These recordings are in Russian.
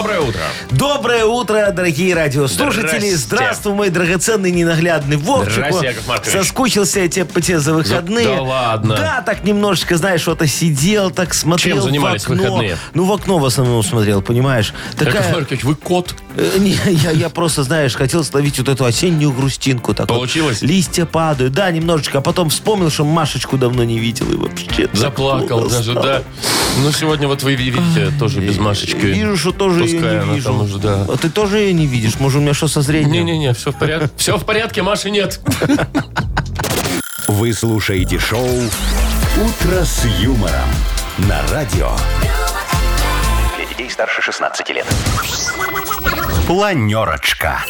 Доброе утро. Доброе утро, дорогие радиослушатели. Здрасте. Здравствуй, мой драгоценный ненаглядный Вовчик. Здрасте, О, Яков Маркович. Соскучился я тебе по тебе за выходные. Да ладно. Да, так немножечко, знаешь, что-то сидел, так смотрел Чем занимались в окно. выходные? Ну, в окно в основном смотрел, понимаешь? Яков Такая... Маркович, вы кот. Э, не, я, я просто, знаешь, хотел словить вот эту осеннюю грустинку. Так вот. Получилось? Листья падают, да, немножечко. А потом вспомнил, что Машечку давно не видел. И вообще Заплакал даже, стало. да. Ну, сегодня вот вы видите, тоже без Машечки. Вижу, что тоже ее не вижу. уже, да. А ты тоже ее не видишь? Может, у меня что со зрением? Не-не-не, все в порядке. Все в порядке, Маши нет. Вы слушаете шоу «Утро с юмором» на радио. Для детей старше 16 лет. Планерочка.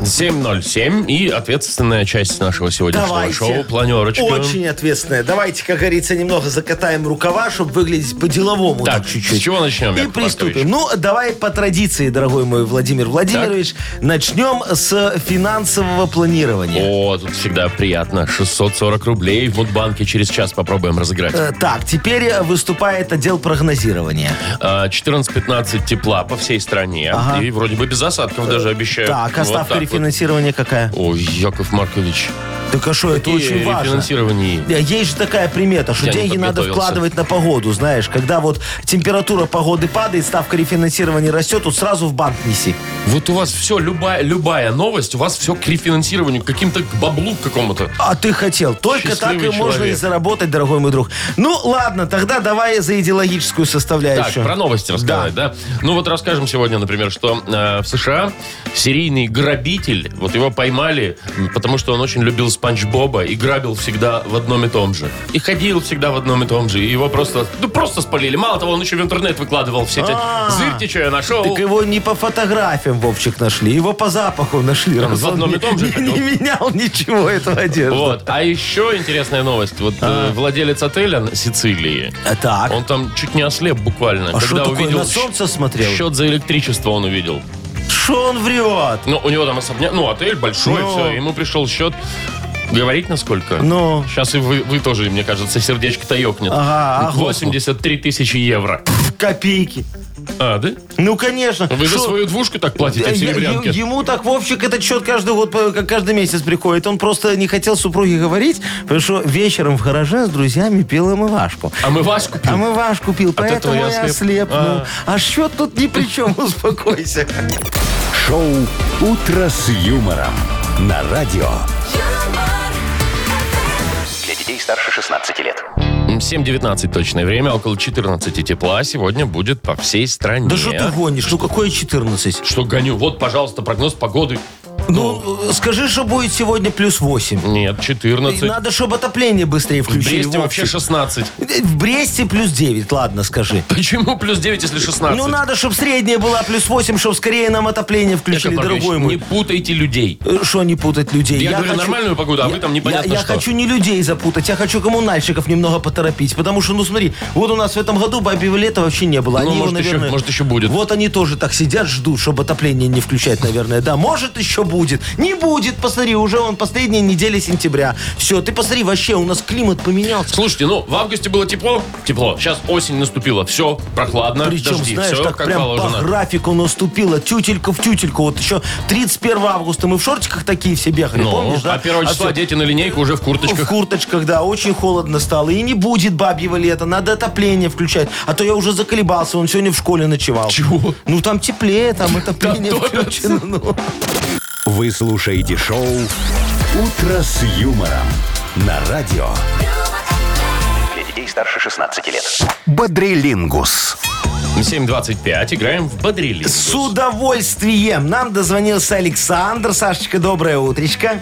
7.07 и ответственная часть нашего сегодняшнего Давайте. шоу «Планерочка». Очень ответственная. Давайте, как говорится, немного закатаем рукава, чтобы выглядеть по-деловому Так, так чуть-чуть. с чего начнем, И Яков приступим. Маркович? Ну, давай по традиции, дорогой мой Владимир Владимирович, начнем с финансового планирования. О, тут всегда приятно. 640 рублей в Мудбанке через час попробуем разыграть. Э, Так, теперь выступает отдел прогнозирования. А, 14-15 тепла по всей стране. Ага. И вроде бы без осадков даже обещают. Так, а Вот ставка так вот. рефинансирования какая? Ой, Яков Маркович. Так а что, это Какие очень важно. рефинансирование? Да, Есть же такая примета, что Я не деньги надо подготовился. вкладывать на погоду, знаешь. Когда вот температура погоды падает, ставка рефинансирования растет, тут сразу в банк неси. Вот у вас все, любая, любая новость, у вас все к рефинансированию, к каким-то к баблу к какому-то. А ты хотел. Только так и Счастливый можно и человек. заработать, дорогой мой друг. Ну, ладно, тогда давай за идеологическую Так, составляющую. про новости рассказать, да. Ну вот расскажем сегодня, например, что э, в США серийный грабитель, вот его поймали, м, потому что он очень любил Спанч Боба и грабил всегда в одном и том же. И ходил всегда в одном и том же. И его просто, ну просто спалили. Мало того, он еще в интернет выкладывал все эти А. «Зырьте, что я нашел». Так его не по фотографиям, Вовчик, нашли, его по запаху нашли. Раз в он одном не- и том же не, ходил. не менял ничего этого одежды. Вот. А еще интересная новость. Вот э, владелец отеля на Сицилии, А так. он там чуть не ослеп буквально. А что когда такое, увидел на солнце смотрел? Счет за электричество он увидел. Что он врет? Ну, у него там особняк, ну, отель большой, Ну. все. Ему пришел счет. Говорить насколько? Ну. Сейчас и вы, вы тоже, мне кажется, сердечко-то ёкнет. Ага, ага. 83 тысячи евро. Копейки. А, да? Ну, конечно. Вы за Шо- свою двушку так платите в Я- серебрянке? е- Ему так Вовчик этот счет каждый год, как каждый месяц приходит. Он просто не хотел супруге говорить, потому что вечером в гараже с друзьями пил омывашку. А мы Ваську А мы ваш купил, поэтому этого я ослеп. ну. А счет тут ни при чем, успокойся. Шоу «Утро с юмором» на радио. Детей старше 16 лет. 7.19 точное время, около 14 тепла сегодня будет по всей стране. Да что ты гонишь? Ну какое 14? Что гоню? Вот, пожалуйста, прогноз погоды. Ну, скажи, что будет сегодня плюс 8. Нет, 14. Надо, чтобы отопление быстрее В включили. Бресте вообще Вовчик. 16. В Бресте плюс 9, ладно, скажи. Почему плюс 9, если 16? Ну, надо, чтобы средняя была плюс 8, чтобы скорее нам отопление Яков включили, Маркович, дорогой мой. не путайте людей. Э, Что не путать людей? Я говорю нормальную погоду, а вы там непонятно я, я что. хочу не людей запутать, я хочу коммунальщиков немного поторопить. Потому что, ну смотри, вот у нас в этом году бабьего лета вообще не было. Ну, Они его, может, еще- наверное, может, еще будет. Вот они тоже так сидят, ждут, чтобы отопление не включать, наверное. Да, может, еще будет. Не будет, посмотри, уже он последняя неделя сентября. Все, ты посмотри, вообще у нас климат поменялся. Слушайте, ну, в августе было тепло, тепло. Сейчас осень наступила, все, прохладно, Причем, дожди, знаешь, все так как прям положено. по графику наступило, тютелька в тютельку. Вот еще 31 августа мы в шортиках такие все бегали, Ну, помнишь, да? а первого числа всё- дети на линейку уже в В курточках. курточках, да, очень холодно стало. И не будет бабьего лета, надо отопление включать. А то я уже заколебался, он сегодня в школе ночевал. Чего? Ну там теплее, там отопление включено. ну. Вы слушаете шоу «Утро с юмором» на радио. Для детей старше 16 лет. Бодрилингус. 7.25, играем в Бодрилин. С удовольствием. Нам дозвонился Александр. Сашечка, доброе утречко.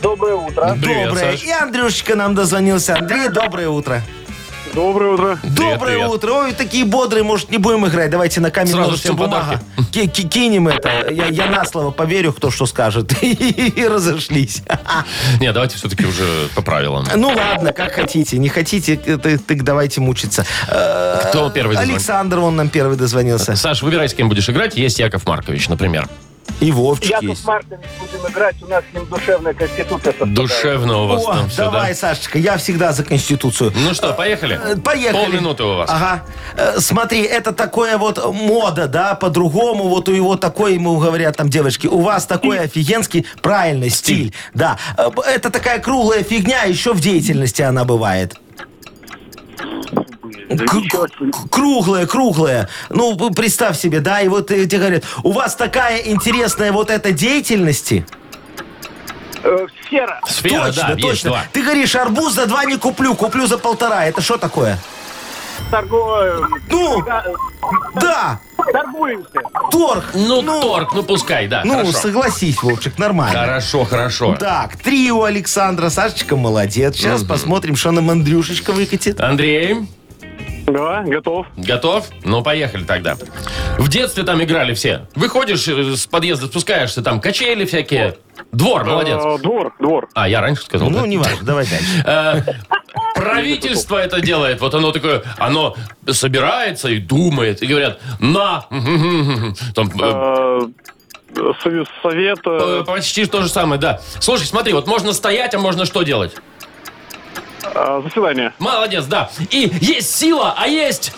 Доброе утро. Привет, доброе. Саш. И Андрюшечка нам дозвонился. Андрей, доброе утро. Доброе утро. Доброе привет. утро. Ой, такие бодрые, может, не будем играть. Давайте на камень, Сразу ножницы, всем бумага. Ки- ки- Кинем это. Я, я на слово поверю, кто что скажет. И разошлись. Не, давайте все-таки уже по правилам. Ну ладно, как хотите. Не хотите, э, так, так давайте мучиться. Э, Кто первый дозвонит? Александр, он нам первый дозвонился. Саш, выбирай, с кем будешь играть. Есть Яков Маркович, например. И Вовчик Яков есть. Маркович будем играть, у нас с ним душевная конституция. составляет. Душевно у вас О, там все, давай, да? Сашечка, я всегда за Конституцию. Ну что, поехали? Э, Поехали. Полминуты у вас. Ага. Э, Смотри, это такое вот мода, да, по-другому. Вот у его такой, ему говорят там девочки, у вас такой офигенский, правильный стиль. Да. Э, Это такая круглая фигня, еще в деятельности она бывает. Да К- ничего себе. к- Круглая, круглая. Ну, представь себе, да, и вот э, тебе говорят, у вас такая интересная вот эта деятельности. Э, Сфера. Сфера, точно, да, точно. два. Ты говоришь, арбуз за два не куплю, куплю за полтора. Это что такое? Торговая. Ну, да, Торгуемся. торг. Ну, торг, ну пускай, да, Ну, хорошо. согласись, Вовчик, нормально. Хорошо, хорошо. Так, три у Александра. Сашечка молодец. Сейчас посмотрим, что нам Андрюшечка выкатит. Андрей, Да, готов. готов? Ну, поехали тогда. В детстве там играли все. Выходишь э, с подъезда, спускаешься, там качели всякие. Двор, молодец. Э, Двор, двор. А, я раньше сказал. Ну, да? не важно, давай дальше. Э, Правительство это делает. Вот оно такое, оно собирается и думает. И говорят, на. Там, э, Э, Совет, совет, э, почти то же самое, да. Слушай, смотри, вот можно стоять, а можно что делать? Э, заседание. Молодец, да. И есть сила, а есть...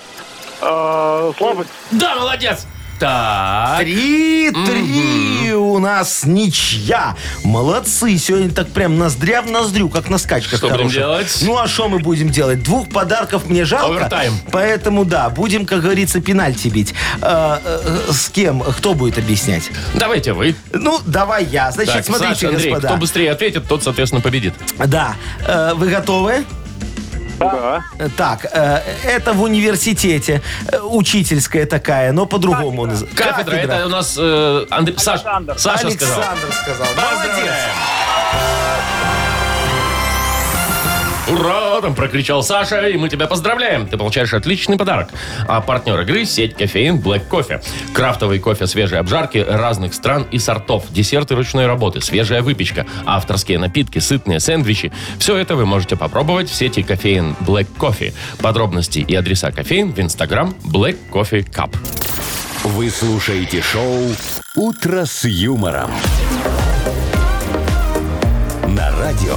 Э, Слабость. Да, молодец. Так. Три, три у нас ничья. Молодцы. Сегодня так прям ноздря в ноздрю, как на скачках Что будем хороших. делать? Ну, а что мы будем делать? Двух подарков мне жалко. Овертайм. Поэтому, да, будем, как говорится, пенальти бить. Э, э, с кем? Кто будет объяснять? Давайте вы. Ну, давай я. Значит, Так, смотрите, Саша, Андрей, господа. кто быстрее ответит, тот, соответственно, победит. Да. Э, вы готовы? Да. Так, э, это в университете. Э, Учительская такая, но по-другому. наз- Кафедра, это у нас э, Андрей, Саш- Александр. Саша сказал. Александр сказал. Молодец. Ура! Там прокричал Саша, и мы тебя поздравляем. Ты получаешь отличный подарок. А партнер игры – сеть кофеин Black Кофе. Крафтовый кофе свежей обжарки разных стран и сортов. Десерты ручной работы, свежая выпечка, авторские напитки, сытные сэндвичи. Все это вы можете попробовать в сети кофеин Black Кофе. Подробности и адреса кофеин в инстаграм Black Coffee Cup. Вы слушаете шоу «Утро с юмором». На радио.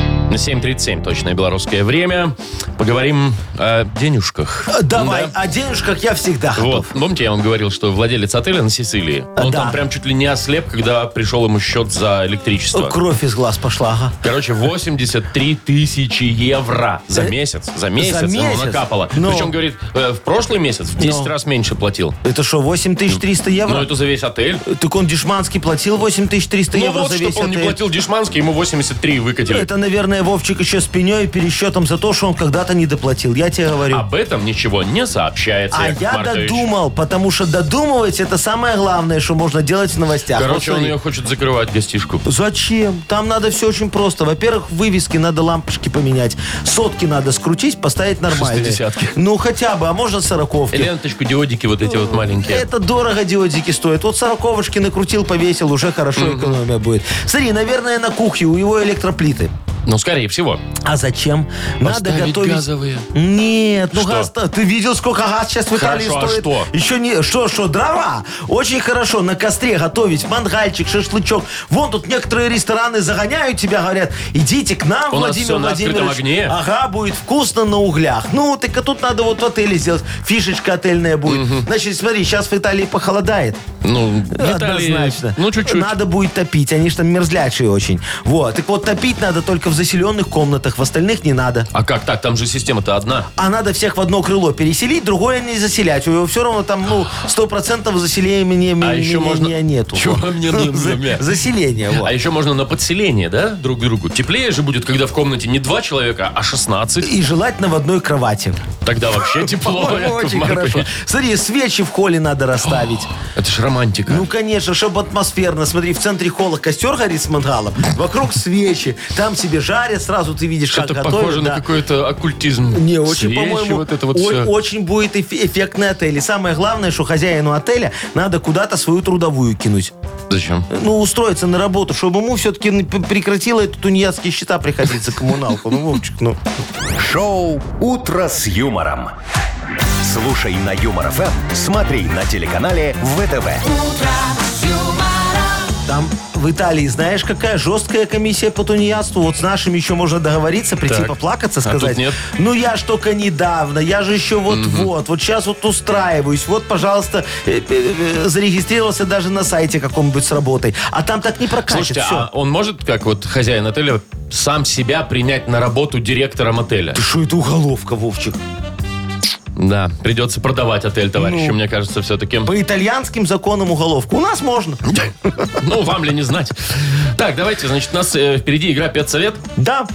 7.37, точное белорусское время. Поговорим о денежках. Э, Давай, Да. о денежках я всегда Вот, готов. помните, я вам говорил, что владелец отеля на Сицилии, он Да. там прям чуть ли не ослеп, когда пришел ему счет за электричество. Кровь из глаз пошла, ага. Короче, 83 тысячи евро за Э, месяц. За месяц, ему месяц? накапало. Ну. Причем, говорит, э, в прошлый месяц в 10 Ну. раз меньше платил. Это что, 8300 евро? Ну, это за весь отель. Так он Дешманский платил 8300 Ну евро вот, за весь чтобы он не отель. платил Дешманский, ему 83 выкатили. Это, наверное, Вовчик еще с пеней и пересчетом за то, что он когда-то не доплатил. Я тебе говорю. Об этом ничего не сообщается, А Яков я Маркович. додумал, потому что додумывать это самое главное, что можно делать в новостях. Вот Короче, он смотри. ее хочет закрывать, гостишку. Зачем? Там надо все очень просто. Во-первых, вывески надо лампочки поменять. Сотки надо скрутить, поставить нормальные. Шестидесятки. Ну, хотя бы, а можно сороковки. Ленточку, диодики вот эти вот маленькие. Это дорого диодики стоят. Вот сороковочки накрутил, повесил, уже хорошо экономия будет. Смотри, наверное, на кухне у его электроплиты. Ну, скорее всего. А зачем? Надо Поставить готовить... газовые. Нет, ну Что? газ... Ты видел, сколько газ сейчас в Италии Хорошо, а стоит? что? Еще не... Что, что, дрова? Очень хорошо на костре готовить, мангальчик, шашлычок. Вон тут некоторые рестораны загоняют тебя, говорят, идите к нам, У нас Владимир всё на открытом Владимирович. огне. Ага, будет вкусно на углях. Ну, так а тут надо вот в отеле сделать. Фишечка отельная будет. Значит, смотри, сейчас в Италии похолодает. Ну, в Италии, Однозначно. Ну, чуть-чуть. Надо будет топить, они же там мерзлячие очень. Вот. Так вот, топить надо только в заселенных комнатах, в остальных не надо. А как так? Там же система-то одна. А надо всех в одно крыло переселить, другое не заселять. У него все равно там, ну, сто процентов заселения А еще можно- нету. Чего мне Заселение, вот. А еще можно на подселение, да, друг другу. Теплее же будет, когда в комнате не два человека, а 16. И желательно в одной кровати. Тогда вообще тепло, Очень хорошо. Смотри, свечи в холле надо расставить. Это ж романтика. Ну, конечно, чтобы атмосферно. Смотри, в центре холла костер горит с мангалом, вокруг свечи, там себе жарят, сразу ты видишь, как Что-то готовят. похоже да. на какой-то оккультизм. Не, очень, Свечи, по-моему, вот это вот о- все. очень будет эф- эффектный отель. И самое главное, что хозяину отеля надо куда-то свою трудовую кинуть. Зачем? Ну, устроиться на работу, чтобы ему все-таки прекратило это тунеядские счета приходить за коммуналку. Ну, Вовчик, ну. Шоу «Утро с юмором». Слушай на Юмор ФМ, смотри на телеканале ВТВ. Там в Италии, знаешь, какая жесткая комиссия по тунеядству. Вот с нашими еще можно договориться, прийти Так. поплакаться, А тут сказать. нет? Ну, я ж только недавно, я же еще вот-вот, вот сейчас вот устраиваюсь. Вот, пожалуйста, э, э, э, зарегистрировался даже на сайте каком-нибудь с работой. А там так не прокатит. Слушайте, всё. а он может, как вот хозяин отеля, сам себя принять на работу директором отеля? Ты что, это уголовка, Вовчик? Да, придется продавать отель, товарищи, Ну. мне кажется, все-таки. По итальянским законам уголовку. У нас можно. Ну, вам ли не знать. Так, давайте, значит, у нас э, впереди игра «Педсовет». Да.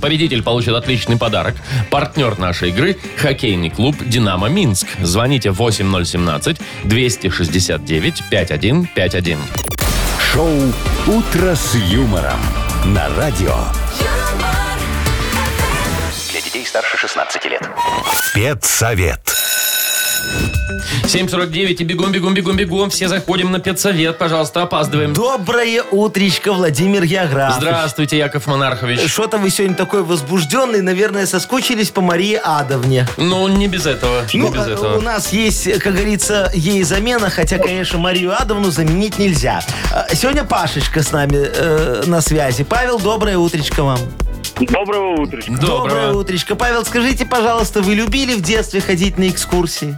Победитель получит отличный подарок. Партнер нашей игры – хоккейный клуб «Динамо Минск». Звоните 8017-269-5151. Шоу «Утро с юмором» на радио. Старше 16 лет. Спецсовет. 7.49 и бегом, бегом, бегом, бегом. Все заходим на педсовет. Пожалуйста, опаздываем. Доброе утречко, Владимир Географ. Здравствуйте, Яков Монархович. Что-то вы сегодня такой возбужденный, наверное, соскучились по Марии Адовне. Ну, не без этого. Не Ну, без э, этого. у нас есть, как говорится, ей замена, хотя, конечно, Марию Адовну заменить нельзя. Э, Сегодня Пашечка с нами э, на связи. Павел, доброе утречко вам. Доброго утречка. Доброе утречко. Павел, скажите, пожалуйста, вы любили в детстве ходить на экскурсии?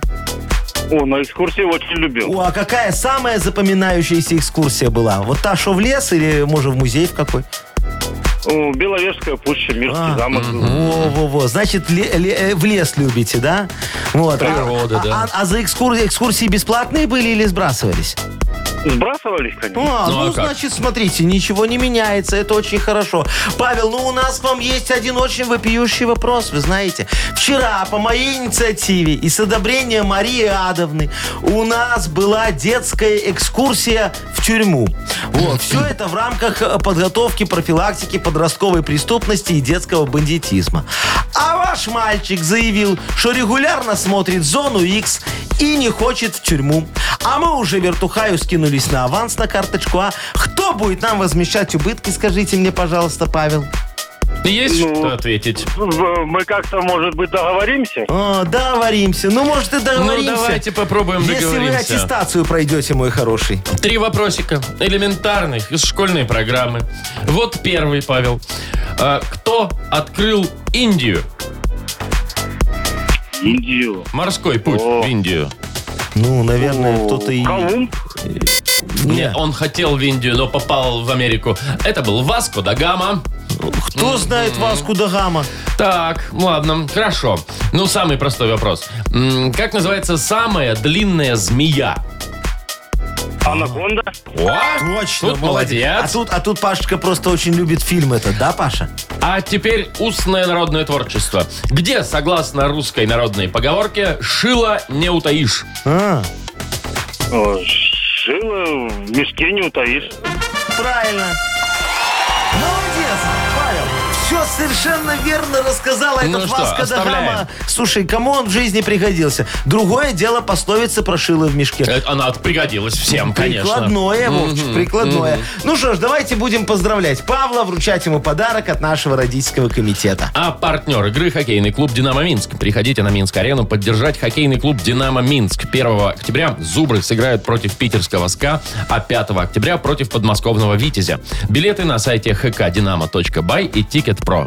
О, на экскурсии очень любил. О, а какая самая запоминающаяся экскурсия была? Вот та, что в лес или, может, в музей в какой? Беловежская пуща, Мирский А, замок. Во-во-во. Значит, ле- ле- э, в лес любите, да? Вот. Природа, а, да. А, а за экскурсии, экскурсии бесплатные были или сбрасывались? Сбрасывались, конечно. А, Ну, ну, а как? значит, смотрите, ничего не меняется, это очень хорошо. Павел, ну у нас к вам есть один очень вопиющий вопрос, вы знаете. Вчера по моей инициативе и с одобрения Марии Адовны у нас была детская экскурсия в тюрьму. Вот, все это в рамках э, подготовки профилактики подростковой преступности и детского бандитизма. А ваш мальчик заявил, что регулярно смотрит «Зону X и не хочет в тюрьму. А мы уже вертухаю скинулись на аванс на карточку. А кто будет нам возмещать убытки, скажите мне, пожалуйста, Павел? Есть Ну. что ответить? В- Мы как-то, может быть, договоримся? О, договоримся. Ну, может, и договоримся. Ну, давайте попробуем Если вы договоримся. аттестацию пройдете, мой хороший. Три вопросика элементарных из школьной программы. Вот первый, Павел. А, кто открыл Индию? Индию. Морской путь О. в Индию. Ну, наверное, кто-то и... Колумб? Нет, он хотел в Индию, но попал в Америку. Это был Васко да Гама. Кто знает Васку да Гама? Так, ладно, хорошо. Ну, самый простой вопрос. М, Как называется самая длинная змея? Анаконда? О, Точно, тут молодец. А тут, а тут Пашечка просто очень любит фильм этот, да, Паша? А теперь устное народное творчество. Где, согласно русской народной поговорке, шило не утаишь? А, О, Шило в мешке не утаишь. правильно. Все совершенно верно рассказала Ну этот что, Васка да оставляем. Гама. Слушай, кому он в жизни пригодился? Другое дело пословица про шило в мешке. Это Она пригодилась всем, конечно. Прикладное, Вовчик, Мгм, прикладное. Ну что ж, давайте будем поздравлять Павла, вручать ему подарок от нашего родительского комитета. А партнер игры хоккейный клуб «Динамо Минск». Приходите на Минск-арену поддержать хоккейный клуб «Динамо Минск». 1 октября «Зубры» сыграют против питерского «СКА», а 5 октября против подмосковного «Витязя». Билеты на сайте hkdinamo.by и «Ticketpro»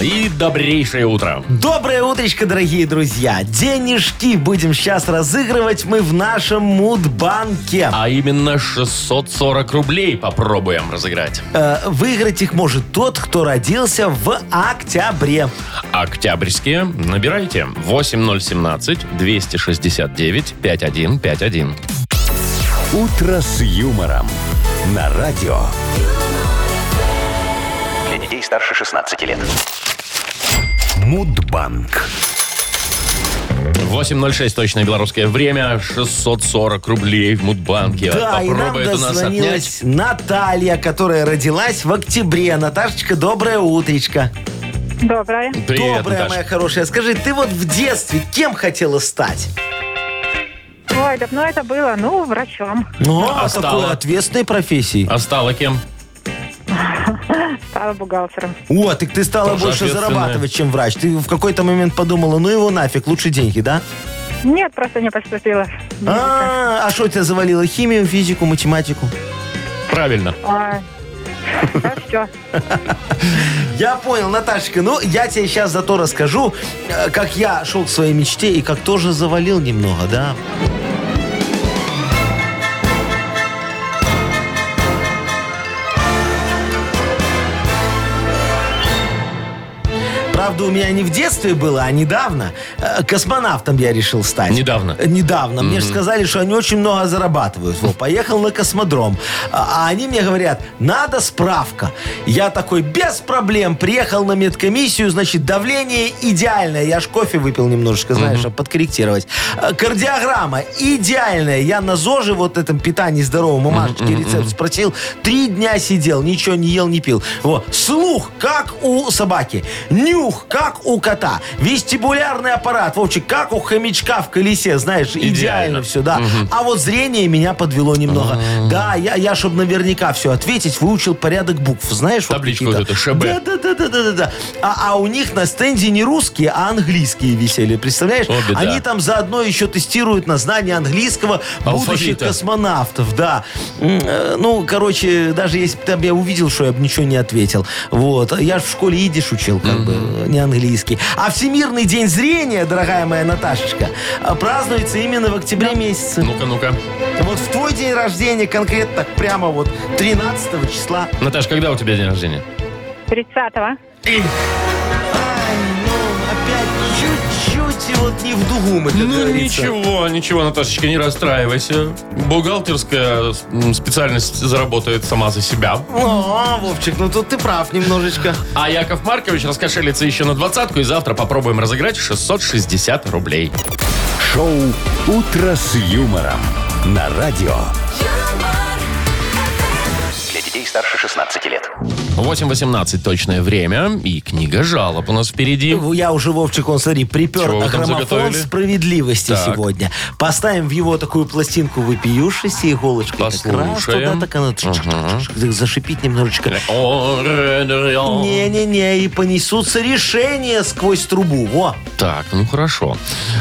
И добрейшее утро. Доброе утречко, дорогие друзья. Денежки будем сейчас разыгрывать мы в нашем Мудбанке. А именно 640 рублей попробуем разыграть. Э, выиграть их может тот, кто родился в октябре. Октябрьские набирайте 8017 269 5151. «Утро с юмором» на радио. Детей старше 16 лет. Мудбанк. 8.06 точное белорусское время. 640 рублей в Мудбанке. Да, и нам Попробует у нас отнять. дозвонилась Наталья, которая родилась в октябре. Наташечка, доброе утречко. Доброе. Привет, доброе, Наташ. моя хорошая. Скажи, ты вот в детстве кем хотела стать? Ой, давно это было. Ну, врачом. Ну, А а стала? такой ответственной профессии. А стала кем? Стала бухгалтером. О, так ты стала Тоже больше ответственная. зарабатывать, чем врач. Ты в какой-то момент подумала, ну его нафиг, лучше деньги, да? Нет, просто не поступила. А, а что тебя завалило? Химию, физику, математику? Правильно. Ой. Да. Я понял, Наташечка. Ну, я тебе сейчас зато расскажу, э, как я шел к своей мечте и как тоже завалил немного, да? Правда, у меня не в детстве было, а недавно. Э, Космонавтом я решил стать. Недавно? Э, Недавно. Мне же сказали, что они очень много зарабатывают. Во, поехал на космодром. А а они мне говорят, надо справка. Я такой, без проблем. Приехал на медкомиссию, значит, давление идеальное. Я ж кофе выпил немножечко, знаешь, чтобы подкорректировать. Э, Кардиограмма идеальная. Я на ЗОЖе, вот этом питании здоровом, бумажечке рецепт спросил. Три дня сидел, ничего не ел, не пил. Вот. Слух, как у собаки. Нюх, как у кота. Вестибулярный аппарат, Вовчик, как у хомячка в колесе, знаешь, идеально, Идеально. все, да. А вот зрение меня подвело немного. Да, я, я чтобы наверняка все ответить, выучил порядок букв, знаешь? вот Табличку какие-то. вот эту, ШБ. Да, да, да, да, да, да. А, а у них на стенде не русские, а английские висели, представляешь? О, беда. Они там заодно еще тестируют на знание английского будущих Алфавита. космонавтов, да. Э, Ну, короче, даже если бы там я увидел, что я бы ничего не ответил. Вот. Я же в школе идиш учил, как бы, не английский. А Всемирный день зрения, дорогая моя Наташечка, э, празднуется именно в октябре месяце. Ну-ка, ну-ка. Вот в твой день рождения конкретно прямо вот 13 числа. Наташ, когда у тебя день рождения? 30-го. Чуть-чуть и вот не в дугу мы, как Ну, говорится. ничего, ничего, Наташечка, не расстраивайся. Бухгалтерская специальность заработает сама за себя. О, Вовчик, ну тут ты прав немножечко. А Яков Маркович раскошелится еще на двадцатку, и завтра попробуем разыграть 660 рублей. Шоу «Утро с юмором» на радио. Старше 16 лет. 8.18 точное время, и книга жалоб у нас впереди. Я уже, Вовчик, он, смотри, припер Чего там граммофон справедливости Так. сегодня. Поставим в его такую пластинку вопиюшести иголочкой. Как раз Послушаем. туда так она чик-чик-чик-чик, зашипит немножечко. Не-не-не, и понесутся решения сквозь трубу. Во. Так, ну хорошо.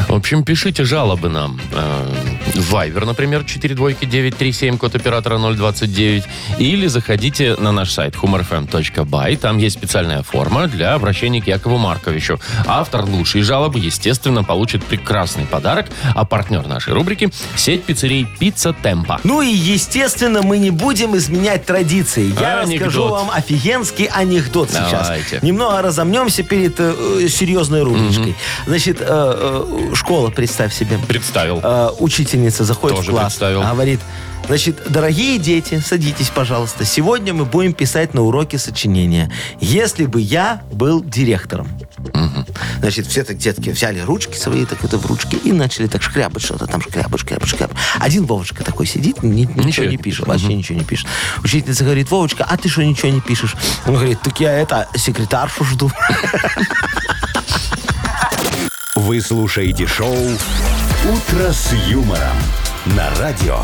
В общем, пишите жалобы нам. Э, В Viber, например, 4 двойки 937, код оператора 029. Или заходите на наш сайт humorfm.by. Там есть специальная форма для обращения к Якову Марковичу. Автор лучшей жалобы, естественно, получит прекрасный подарок. А партнер нашей рубрики – сеть пиццерий «Пицца Темпа». Ну и, естественно, мы не будем изменять традиции. Я Анекдот. расскажу вам офигенский анекдот сейчас. Давайте. Немного разомнемся перед э, э, серьезной рубричкой. Значит, э, э, школа, представь себе. Представил. Э, учительница заходит Тоже в класс, представил. говорит, значит, дорогие дети, садитесь, пожалуйста. Сегодня мы будем писать на уроке сочинения. Если бы я был директором. Значит, все так детки взяли ручки свои, так это в ручки, и начали так шкрябать что-то там, шкрябать, шкрябать, шкрябать. Один Вовочка такой сидит, ни- ничего, Ничего. не пишет, вообще ничего не пишет. Учительница говорит, Вовочка, а ты что ничего не пишешь? Он говорит, так я это, секретаршу жду. Вы слушаете шоу «Утро с юмором» на радио.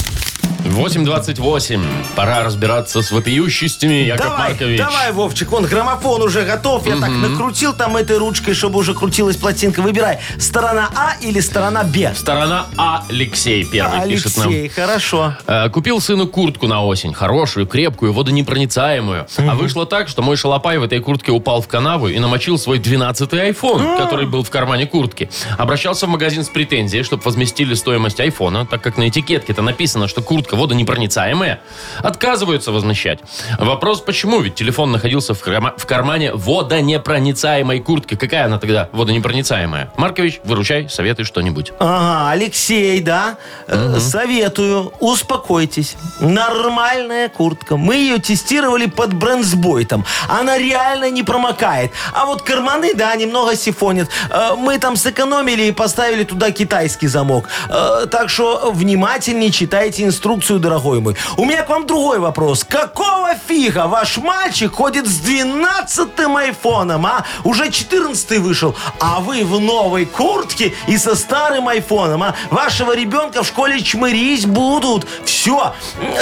8.28. Пора разбираться с вопиющестями, Яков Давай, Маркович. давай, Вовчик, вон граммофон уже готов. Я так накрутил там этой ручкой, чтобы уже крутилась пластинка. Выбирай, сторона А или сторона Б. Сторона А. Алексей первый пишет нам. Алексей, хорошо. Э, Купил сыну куртку на осень. Хорошую, крепкую, водонепроницаемую. А вышло так, что мой шалопай в этой куртке упал в канаву и намочил свой 12-й iPhone, который был в кармане куртки. Обращался в магазин с претензией, чтобы возместили стоимость айфона, так как на этикетке-то написано, что куртка куртка водонепроницаемая, отказываются возмещать. Вопрос, почему? Ведь телефон находился в, карма- в кармане водонепроницаемой куртки. Какая она тогда водонепроницаемая? Маркович, выручай, советуй что-нибудь. Ага, Алексей, да. Э, Советую, успокойтесь. Нормальная куртка. Мы ее тестировали под брендсбойтом. Она реально не промокает. А вот карманы, да, немного сифонят. Э, Мы там сэкономили и поставили туда китайский замок. Э, Так что внимательнее читайте инструкцию, дорогой мой. У меня к вам другой вопрос. Какого фига ваш мальчик ходит с 12-м айфоном, а? Уже 14 вышел, а вы в новой куртке и со старым айфоном, а? Вашего ребенка в школе чмырить будут. Все.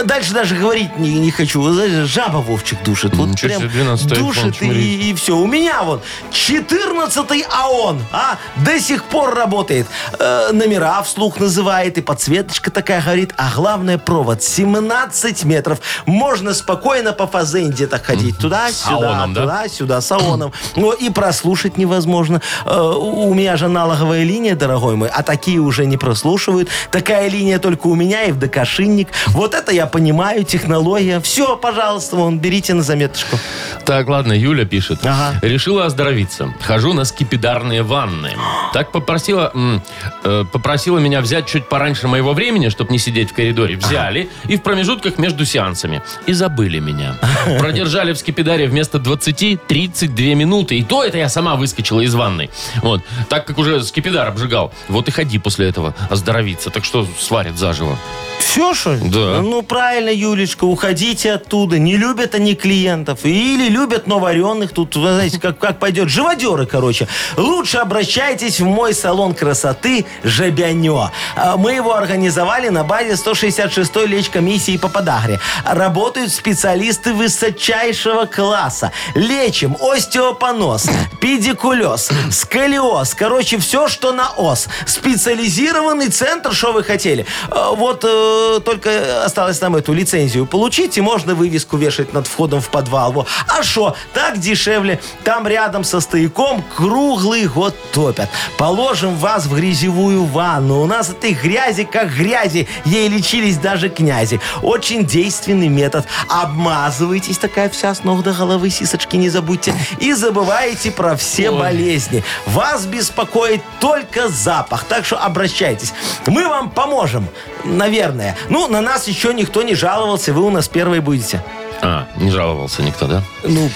Дальше даже говорить не, не хочу. Жаба Вовчик душит. Вот Ничего прям себе, 12-й айфон душит чмырить. и, и все. У меня вот 14-й АОН, а? До сих пор работает. Э, номера вслух называет, и подсветочка такая говорит. А главное, провод 17 метров. Можно спокойно по фазенде так ходить. Туда-сюда, да? туда-сюда, с АОНом. Ну, и прослушать невозможно. Э, у меня же аналоговая линия, дорогой мой, а такие уже не прослушивают. Такая линия только у меня и в ДКшинник. Вот это я понимаю, технология. Все, пожалуйста, вон, берите на заметочку. Так, ладно, Юля пишет. Ага. Решила оздоровиться. Хожу на скипидарные ванны. Так попросила, м, э, попросила меня взять чуть пораньше моего времени, чтобы не сидеть в коридоре. Взяли и в промежутках между сеансами. И забыли меня. Продержали в скипидаре вместо 20 32 минуты. И то это я сама выскочила из ванной. Вот. Так как уже скипидар обжигал. Вот и ходи после этого оздоровиться. Так что сварят заживо. Все, что ли? Да. Ну, правильно, Юлечка, уходите оттуда. Не любят они клиентов. Или любят новаренных. Тут, вы знаете, как, как пойдет. Живодеры, короче. Лучше обращайтесь в мой салон красоты «Жабянё». А, Мы его организовали на базе 166-й лечкомиссии по подагре. Работают специалисты высочайшего класса. Лечим остеопоноз, педикулез, сколиоз. Короче, все, что на ос. Специализированный центр, что вы хотели. Э, Вот э, только осталось нам эту лицензию получить, и можно вывеску вешать над входом в подвал. Во. А что, так дешевле. Там рядом со стояком круглый год топят. Положим вас в грязевую ванну. У нас этой грязи как грязи. Ей лечились даже князи. Очень действенный метод. Обмазываетесь такая вся с ног до головы, сисочки не забудьте. И забываете про все Ой. болезни. Вас беспокоит только запах. Так что обращайтесь. Мы вам поможем. Наверное. Ну, на нас еще никто не жаловался. Вы у нас первые будете. А, не жаловался никто, да? Ну,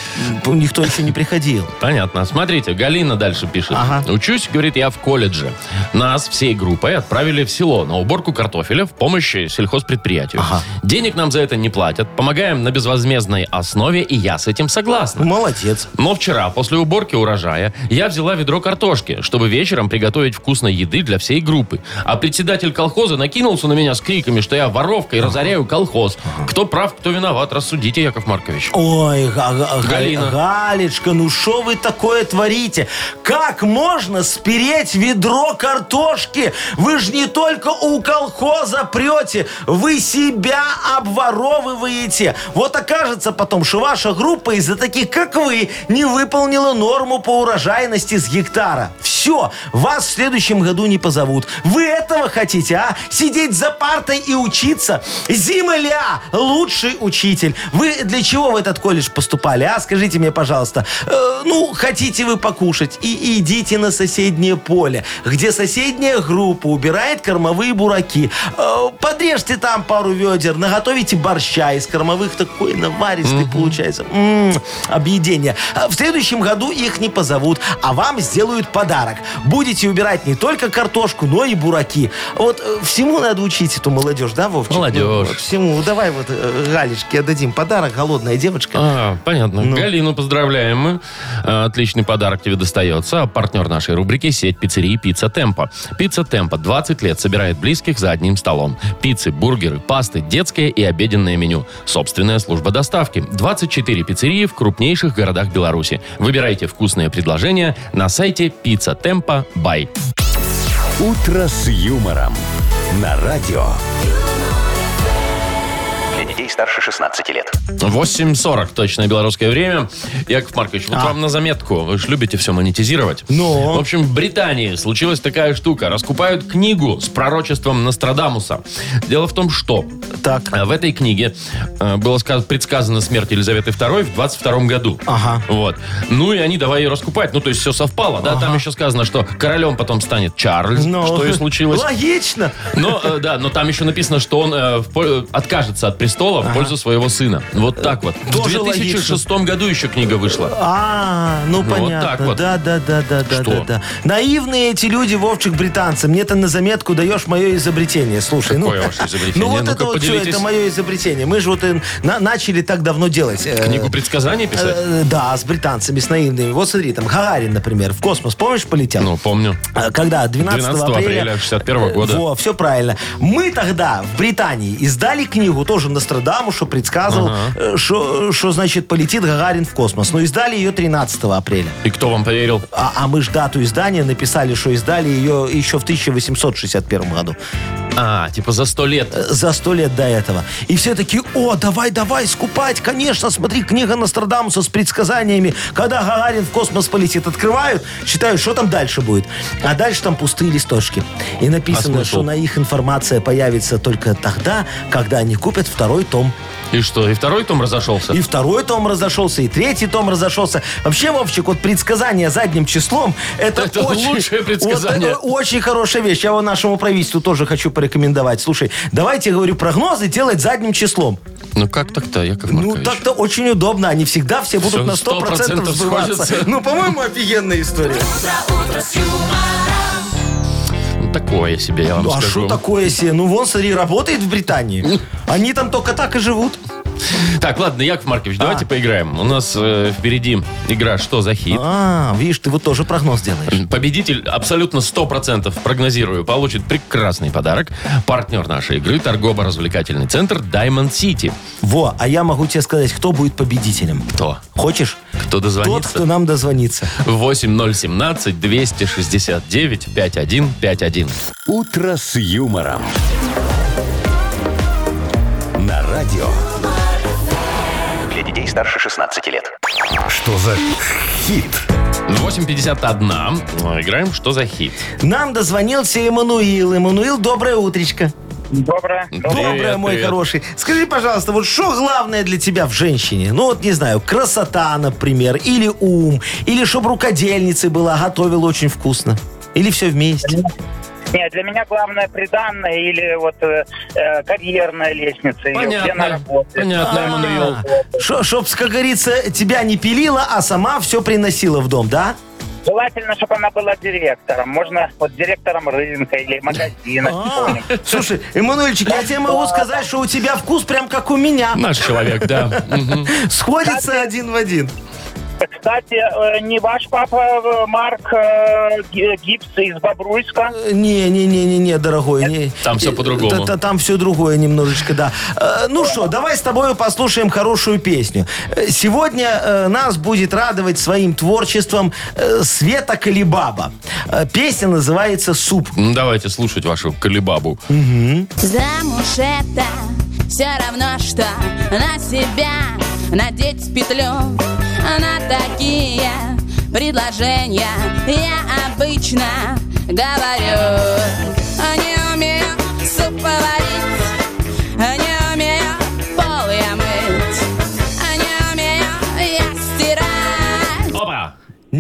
никто еще не приходил. Понятно. Смотрите, Галина дальше пишет. Ага. Учусь, говорит, я в колледже. Нас всей группой отправили в село на уборку картофеля в помощь сельхозпредприятию. Ага. Денег нам за это не платят. Помогаем на безвозмездной основе, и я с этим согласна. Молодец. Но вчера, после уборки урожая, я взяла ведро картошки, чтобы вечером приготовить вкусной еды для всей группы. А председатель колхоза накинулся на меня с криками, что я воровка и разоряю колхоз. Кто прав, кто виноват, рассудите, Яков Маркович. Ой, Га- Га- Га- Галина. Галечка, ну что вы такое творите? Как можно спереть ведро картошки? Вы же не только у колхоза прете, вы себя обворовываете. Вот окажется потом, что ваша группа из-за таких, как вы, не выполнила норму по урожайности с гектара. Все, вас в следующем году не позовут. Вы этого хотите, а? Сидеть за партой и учиться? Земля лучший учитель. Вы для чего в этот колледж поступали, а? Скажите мне, пожалуйста. Э, ну, хотите вы покушать? И идите на соседнее поле, где соседняя группа убирает кормовые бураки. Э, подрежьте там пару ведер, наготовите борща из кормовых. Такой наваристый получается. М, объедение. А В следующем году их не позовут, а вам сделают подарок. Будете убирать не только картошку, но и бураки. Вот э, всему надо учить эту молодежь, да, Вовчик? Молодежь. Ну, вот всему. Давай вот э, Галечке отдадим подарок, голодная девочка. А, понятно. Ну. Галину поздравляем мы. А, Отличный подарок тебе достается. А партнер нашей рубрики – сеть пиццерий «Пицца Темпо». «Пицца Темпо» 20 лет собирает близких за одним столом. Пиццы, бургеры, пасты, детское и обеденное меню. Собственная служба доставки. 24 пиццерии в крупнейших городах Беларуси. Выбирайте вкусные предложения на сайте «Пицца Темпо Бай». «Утро с юмором» на радио. Старше 16 лет. 8.40 точное белорусское время. Яков Маркович, вот вам на заметку. Вы же любите все монетизировать. Ну? В общем, в Британии случилась такая штука. Раскупают книгу с пророчеством Нострадамуса. Дело в том, что Так. э, в этой книге э, было сказ- предсказана смерть Елизаветы II в 22 году. Ага. Вот. Ну и они давай ее раскупать. Ну, то есть все совпало, да? Там еще сказано, что королем потом станет Чарльз, Ну, что и случилось. Логично. Но, э, да, но там еще написано, что он откажется от престола в пользу своего сына. Вот так вот. Тоже в 2006 году еще книга вышла. А, ну, вот понятно. вот. Да, да, да, да, да, Что? да, да. Наивные эти люди, Вовчик, британцы. Мне ты на заметку даешь мое изобретение. Слушай, ну. Какое ваше изобретение? Ну вот Ну-ка, это вот все, поделитесь. это мое изобретение. Мы же вот э, на- начали так давно делать. э, Книгу предсказаний писать? э, Да, с британцами, с наивными. Вот смотри, там Гагарин, например, в космос, помнишь, полетел? Ну, помню. А, Когда? 12, 12 апреля 61 года. Во, все правильно. Мы тогда в Британии издали книгу, тоже Нострадаму, что предсказывал, э, что, что, значит, полетит Гагарин в космос. Но издали ее 13 апреля. И кто вам поверил? А, а мы ж дату издания написали, что издали ее еще в 1861 году. А, типа за сто лет. Э, За сто лет до этого. И все такие, о, давай, давай, скупать. Конечно, смотри, книга Нострадамуса с предсказаниями. Когда Гагарин в космос полетит, открывают, считают, что там дальше будет. А дальше там пустые листочки. И А написано, смысл? что на их информация появится только тогда, когда они купят второй том. И что, и второй том разошелся? И второй том разошелся, и третий том разошелся. Вообще, Вовчик, вот предсказание задним числом, это, Это очень, лучшее предсказание. вот, э, очень хорошая вещь. Я его нашему правительству тоже хочу порекомендовать. Слушай, давайте, говорю, прогнозы делать задним числом. Ну как так-то, Яков Ну, Маркович? так-то очень удобно. Они всегда все будут Всё, на 100%, 100% сбываться. сходятся. Ну, по-моему, офигенная история. Ну, такое себе, я вам Ну, а скажу. что такое себе? Ну, вон, смотри, работает в Британии. Они там только так и живут. Так, ладно, Яков Маркович, А. давайте поиграем. У нас э, впереди игра «Что за хит?». А, видишь, ты вот тоже прогноз делаешь. Победитель абсолютно 100% прогнозирую, получит прекрасный подарок. Партнер нашей игры – торгово-развлекательный центр Diamond City. Во, а я могу тебе сказать, кто будет победителем. Кто? Хочешь? Кто Тот, дозвонится? кто нам дозвонится. 8017 269 5151. «Утро с юмором». На радио. Детей старше 16 лет. Что за хит? 8.51. Ну, Играем «Что за хит?». Нам дозвонился Эммануил. Эммануил, доброе утречко. Доброе. Доброе, Привет, мой привет. хороший. Скажи, пожалуйста, вот что главное для тебя в женщине? Ну, вот, не знаю, красота, например, или ум, или чтобы рукодельницей была, готовила очень вкусно. Или все вместе. Нет, для меня главное приданное или вот э, э, карьерная лестница. ее, где она Понятно. работает. Понятно, Эммануил. Шо- Чтоб, как говорится, тебя не пилила, а сама все приносила в дом, да? Желательно, чтобы она была директором. Можно вот директором рынка или магазина. А. Слушай, Эммануильчик, я тебе могу сказать, что у тебя вкус прям как у меня. Наш человек, да. Мгм. Сходится один в один. Кстати, э, не ваш папа э, Марк э, Ги- Гипс из Бобруйска? Не-не-не-не, дорогой. Не. Там всё Э, по-другому. та- та- Там все другое немножечко, да. Ну что, давай с тобой послушаем хорошую песню. Сегодня нас будет радовать своим творчеством Света Калибаба. Песня называется «Суп». Ну, Давайте слушать вашу колебабу. Замуж это все равно, что на себя надеть петлю На такие предложения. Я обычно говорю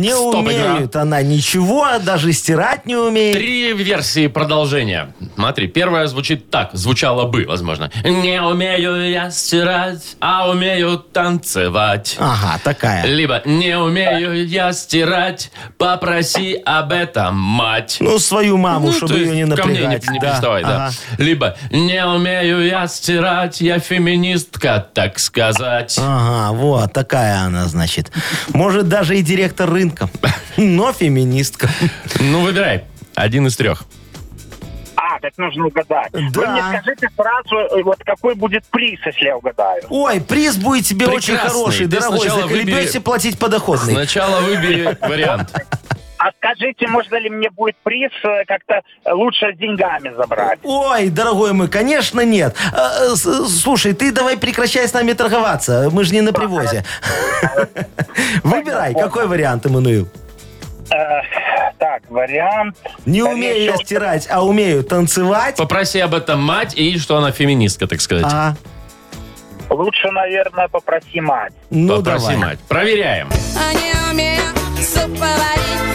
Не Стоп, игра. умеет она ничего, даже стирать не умеет. Три версии продолжения. Смотри, первая звучит так, звучала бы, возможно. Не умею я стирать, а умею танцевать. Ага, такая. Либо не умею я стирать, попроси об этом мать. Ну, свою маму, Ну, чтобы то ее не ко мне напрягать. не, не Да, приставай, да. ага. Либо не умею я стирать, я феминистка, так сказать. Ага, вот, такая она, значит. Может, даже и директор рынка. Но феминистка. Ну, выбирай. Один из трех. А, так нужно угадать. Вы Да. мне скажите сразу, э, вот какой будет приз, если я угадаю. Ой, приз будет тебе очень Прекрасный. хороший, Ты дорогой. сначала выбери- платить подоходный. Сначала выбери вариант. А Скажите, можно ли мне будет приз э, как-то лучше с деньгами забрать? Ой, дорогой мой, конечно нет. Э, э, Слушай, ты давай прекращай с нами торговаться. Мы же не на привозе. Выбирай, какой вариант, Эммануил? Э, так, вариант. Не умею я стирать, а умею танцевать. Попроси об этом мать и что она феминистка, так сказать. А, Лучше, наверное, попроси мать. ну Попроси давай. мать. Проверяем. А не умею суп поварить,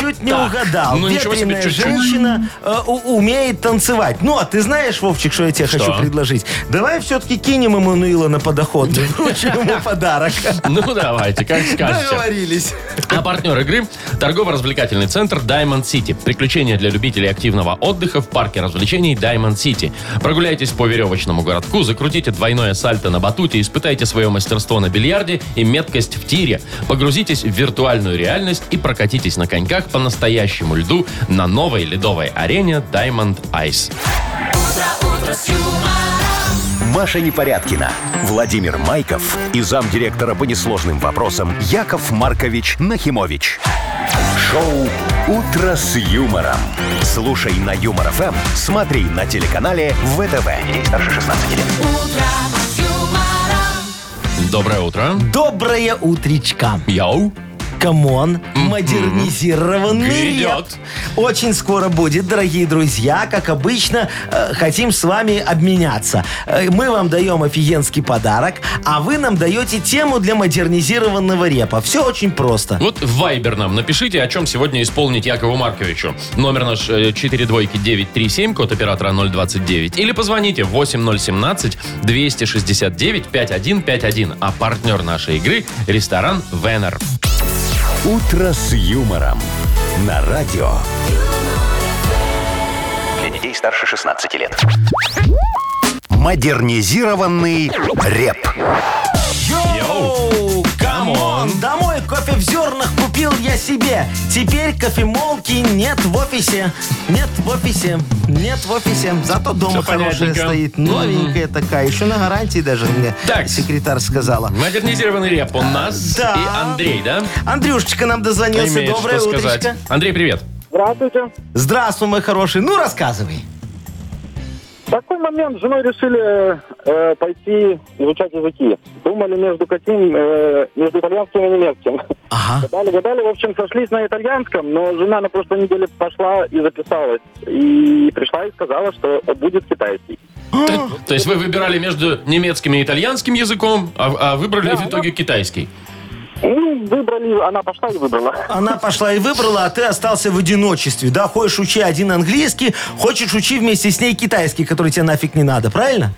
Ну, чуть-чуть не так. угадал. Ну, ничего себе, Ветреная чуть-чуть. женщина э, у- умеет танцевать. Ну, а ты знаешь, Вовчик, что я тебе Что? хочу предложить? Давай все-таки кинем Эммануила на подоход. Вручим ему подарок. Ну, давайте, как скажете. Договорились. А партнер игры – торгово-развлекательный центр Diamond City. Приключения для любителей активного отдыха в парке развлечений Diamond City. Прогуляйтесь по веревочному городку, закрутите двойное сальто на батуте, испытайте свое мастерство на бильярде и меткость в тире. Погрузитесь в виртуальную реальность и прокатитесь на коньках по настоящему льду на новой ледовой арене Diamond Ice. Маша Непорядкина, Владимир Майков и замдиректора по несложным вопросам Яков Маркович Нахимович. Шоу «Утро с юмором». Слушай на Юмор ФМ, смотри на телеканале ВТВ. Ей старше 16 лет. Доброе утро. Доброе утречка. Yo. Come on, модернизированный Грядет. реп. Очень скоро будет, дорогие друзья. Как обычно, э, хотим с вами обменяться. Э, Мы вам даем офигенский подарок, а вы нам даете тему для модернизированного репа. Все очень просто. Вот в Viber нам напишите, о чем сегодня исполнить Якову Марковичу. Номер наш э, 42937, код оператора 029. Или позвоните 8017-269-5151. А партнер нашей игры – ресторан «Венер». «Утро с юмором» на радио. Для детей старше 16 лет. Модернизированный реп. Йоу, кофе в зернах купил я себе. Теперь кофемолки нет в офисе. Нет в офисе. Нет в офисе. Зато дома Всё хорошая понятненько. стоит. Новенькая такая. Еще на гарантии даже мне Так. секретарь сказала. Модернизированный реп у нас. Да. И Андрей, да? Андрюшечка нам дозвонился. Имеет Доброе что утречко. сказать. Андрей, привет. Здравствуйте. Здравствуй, мой хороший. Ну, рассказывай. Такой момент. С женой решили э, пойти изучать языки. Думали между каким, э, между итальянским и немецким. Ага. Гадали, гадали, в общем, сошлись на итальянском, но жена на прошлой неделе пошла и записалась. И пришла и сказала, что будет китайский. То, то есть вы выбирали между немецким и итальянским языком, а, а выбрали Да, в итоге китайский. Ну, выбрали, она пошла и выбрала. Она пошла и выбрала, а ты остался в одиночестве. Да, хочешь учи один английский, хочешь учи вместе с ней китайский, который тебе нафиг не надо, правильно?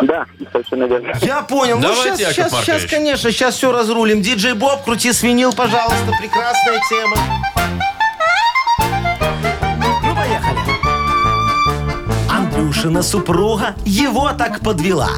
Да, совершенно верно. Я понял. Давайте, ну, сейчас, Яков сейчас, сейчас, конечно, сейчас все разрулим. Диджей Боб, крути свинил, пожалуйста. Прекрасная тема. Андрюшина супруга его так подвела.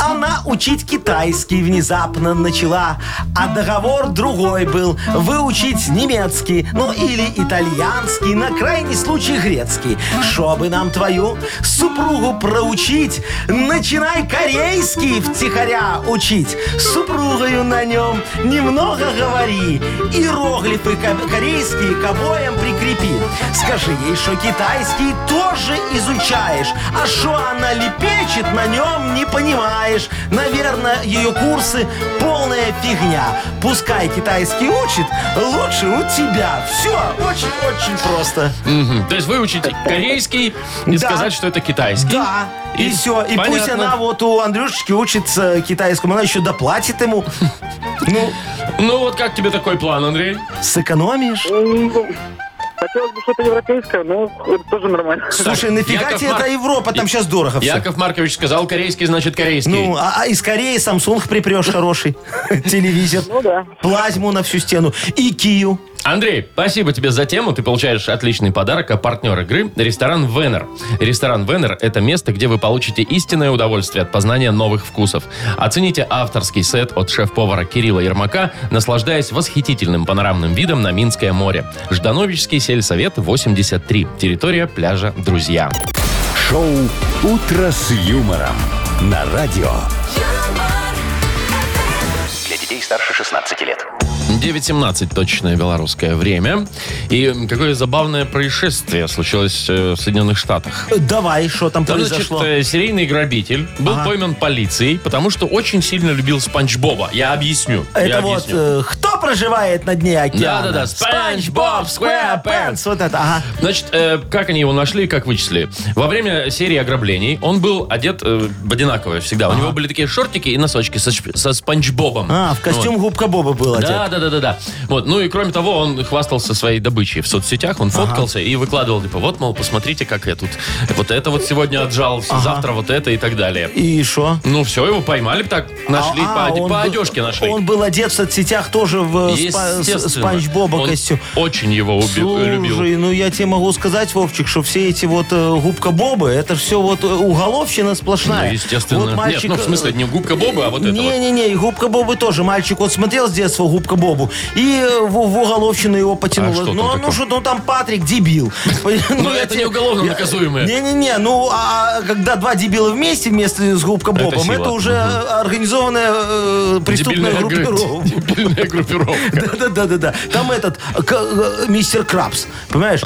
Она учить китайский внезапно начала, а договор другой был – выучить немецкий, ну или итальянский, на крайний случай грецкий. Чтобы нам твою супругу проучить, начинай корейский втихаря учить. С супругою на нем немного говори, иероглифы ко- корейские к обоям прикрепи. Скажи ей, что китайский тоже изучаешь, а что она лепечет на нем не понимаешь. Наверное, ее курсы полная фигня. Пускай китайский учит, лучше у тебя. Все, очень-очень просто. Мгм. То есть выучить корейский и Да. сказать, что это китайский. Да, и, все. И пусть она вот у Андрюшечки учится китайскому, она еще доплатит ему. Ну, Ну вот как тебе такой план, Андрей? сэкономишь. Ну, Хотелось бы что-то европейское, но это тоже нормально. Слушай, нафига Яков тебе Марк- это Европа? Там сейчас дорого все. Яков Маркович сказал корейский, значит корейский. Ну, а, а из Кореи Samsung припрешь хороший. Телевизор. Ну да. Плазму на всю стену. И Кию. Андрей, спасибо тебе за тему. Ты получаешь отличный подарок, а партнер игры – ресторан «Венер». Ресторан «Венер» – это место, где вы получите истинное удовольствие от познания новых вкусов. Оцените авторский сет от шеф-повара Кирилла Ермака, наслаждаясь восхитительным панорамным видом на Минское море. Ждановический сельсовет 83. Территория пляжа «Друзья». Шоу «Утро с юмором» на радио. Для детей старше 16 лет. 9.17 точное белорусское время. И какое забавное происшествие случилось э, в Соединенных Штатах. Давай, что там значит, произошло? э, серийный грабитель был Ага. пойман полицией, потому что очень сильно любил Спанч Боба. Я объясню. Это я вот объясню. э, кто проживает на дне океана? Да-да-да, Спанч Боб SquarePants. Вот это, ага. Значит, э, как они его нашли и как вычислили? Во время серии ограблений он был одет э, в одинаковое всегда. У него были такие шортики и носочки со, со Спанч Бобом. А, в костюм губка Боба был одет. Да, да, да, да, да. Вот, ну и кроме того, он хвастался своей добычей в соцсетях, он фоткался и выкладывал, типа, вот, мол, посмотрите, как я тут. Вот это вот сегодня отжал, завтра вот это и так далее. И что? Ну все, его поймали, так нашли, А, по, он по был- одежке нашли. Он был одет в соцсетях тоже в э, спа- с- Естественно. Спанч Боба Он костюм. очень его уби- любил. Слушай, ну я тебе могу сказать, Вовчик, что все эти вот э, губка Бобы, это все вот э, уголовщина сплошная. Ну, естественно. Вот мальчик, Нет, ну в смысле, э, не губка Боба, а вот это вот. Не-не-не, и губка Бобы тоже. Мальчик вот смотрел с детства губка Бобу и э, в, в уголовщину его потянуло. А ну, а ну что, ну там Патрик дебил. Ну, это не уголовно наказуемое. Не-не-не, ну а когда два дебила вместе вместе с губка Бобом, это уже организованная э, преступная группировка. Дебильная группировка. Да-да-да-да. Там этот э, э, мистер Крабс, понимаешь?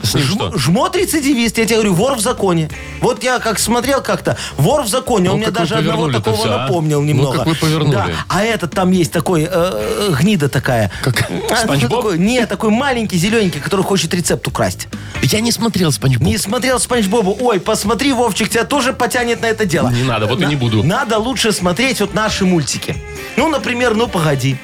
Жмот рецидивист, я тебе говорю, вор в законе. Вот я как смотрел как-то, вор в законе, Ну, он мне как вы даже одного такого а? напомнил Ну, немного. как вы повернули. А этот там есть такой, э, э, гнида такая. Как? А, Спанч Боб? такой, Не, такой маленький, зелененький, который хочет рецепт украсть. Я не смотрел Спанч Боб. Не смотрел Спанч Бобу. Ой, посмотри, Вовчик, тебя тоже потянет на это дело. Не надо, вот и не буду. Надо лучше смотреть вот наши мультики. Ну, например, «Ну, погоди».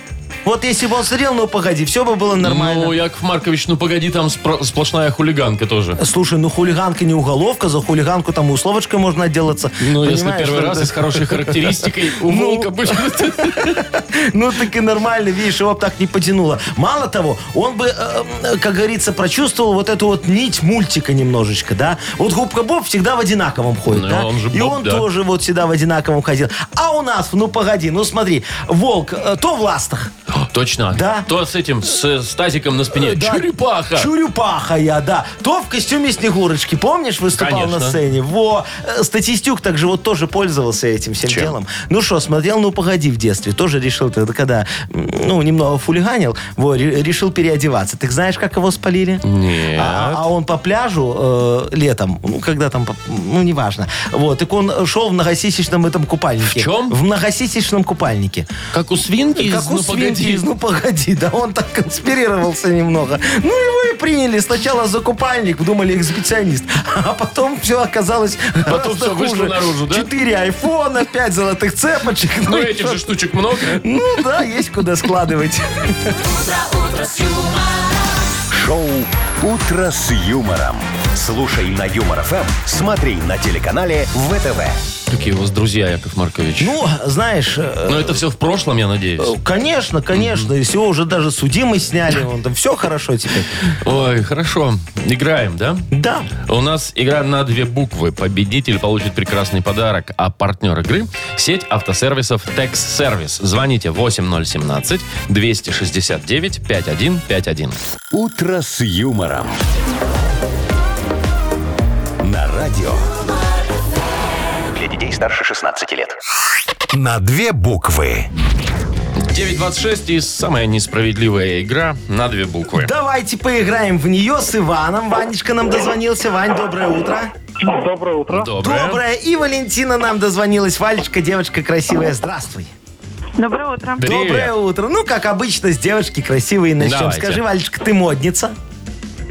Вот если бы он смотрел «Ну, погоди», все бы было нормально. Ну, Яков Маркович, ну погоди, там спро- сплошная хулиганка тоже. Слушай, ну хулиганка не уголовка, за хулиганку там и условочкой можно отделаться. Ну, если Понимаешь, первый что раз это? и с хорошей характеристикой, у Ну. будет. Ну, так и нормально, видишь, его так не потянуло. Мало того, он бы, э, э, как говорится, прочувствовал вот эту вот нить мультика немножечко, да? Вот Губка Боб всегда в одинаковом ходит, Ну, да? И он тоже вот всегда в одинаковом ходил. А у нас, ну, погоди, ну, смотри, волк э, то в ластах, Oh, Точно. Да. То с этим, с, с тазиком на спине. Да. Черепаха. Чурюпаха я, да. То в костюме Снегурочки, помнишь, выступал Конечно. на сцене? Во, э, Статистюк также вот тоже пользовался этим всем Чем? делом. Ну что, смотрел, ну погоди в детстве. Тоже решил, тогда, когда, ну, немного фулиганил, во, ре- решил переодеваться. Ты знаешь, как его спалили? Нет. А, а он по пляжу э, летом, ну, когда там, ну, неважно. Вот, так он шел в многосисечном этом купальнике. В чем? В многосисечном купальнике. Как у свинки из Как у «Ну, свинки погоди». Из «Ну погоди», да, он так конспирировался немного. Ну, его и приняли сначала за купальник, думали эксбиционист, а потом все оказалось Потом всё вышло наружу, да? Четыре айфона, пять золотых цепочек. Ну, и этих же штучек много. Ну, да, есть куда складывать. Шоу «Утро с юмором». Слушай на Юмор ФМ, смотри на телеканале ВТВ. Какие у вас друзья, Яков Маркович? Ну, знаешь, э, Но это все в прошлом, я надеюсь. конечно, конечно, если его уже даже судимый сняли, он там все хорошо теперь. Ой, хорошо. Играем, да? Да. У нас игра на две буквы. Победитель получит прекрасный подарок. А партнер игры – сеть автосервисов Tex Service. Звоните 8017-269-5151. «Утро с юмором». На радио. Детей старше 16 лет. На две буквы. 926 и самая несправедливая игра на две буквы. Давайте поиграем в нее с Иваном. Ванечка нам дозвонился. Вань, доброе утро. Доброе утро. Доброе. Доброе. И Валентина нам дозвонилась. Валечка, девочка красивая. Здравствуй. Доброе утро. Привет. Доброе утро. Ну, как обычно, с девочки красивые начнем. Давайте. Скажи, Валечка, ты модница?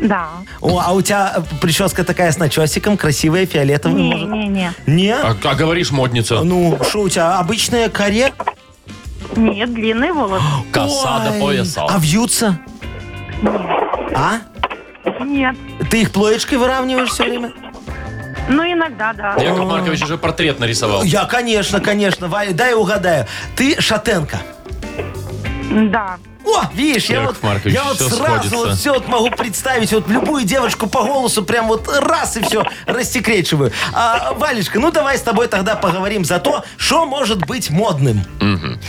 Да. О, а у тебя прическа такая с начесиком, красивая, фиолетовая, может? Не-не-не. Не? А, а говоришь, модница. Ну, что у тебя, обычная каре? Нет, длинные волосы. Коса до Ой, пояса. А вьются? А? Нет. Ты их плоечкой выравниваешь все время? Ну, иногда, да. Яков Маркович уже портрет нарисовал. Я, конечно, конечно. Валя, дай угадаю. Ты шатенка. Да. О, видишь, я Яков вот, Маркович, я вот всё сразу сходится. вот все вот могу представить, вот любую девочку по голосу прям вот раз и все рассекречиваю. А, Валечка, ну давай с тобой тогда поговорим за то, что может быть модным.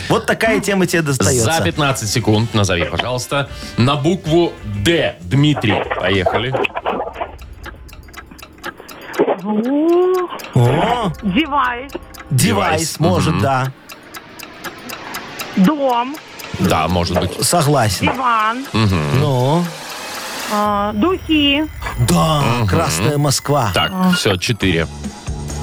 Вот такая тема тебе достается. За 15 секунд назови, пожалуйста, на букву Д. Дмитрий. Поехали. Ну, О, девайс, девайс, может, да. дом, Да, может быть. Согласен. диван, Ну, а, духи. да, Красная Москва. Так, все, четыре.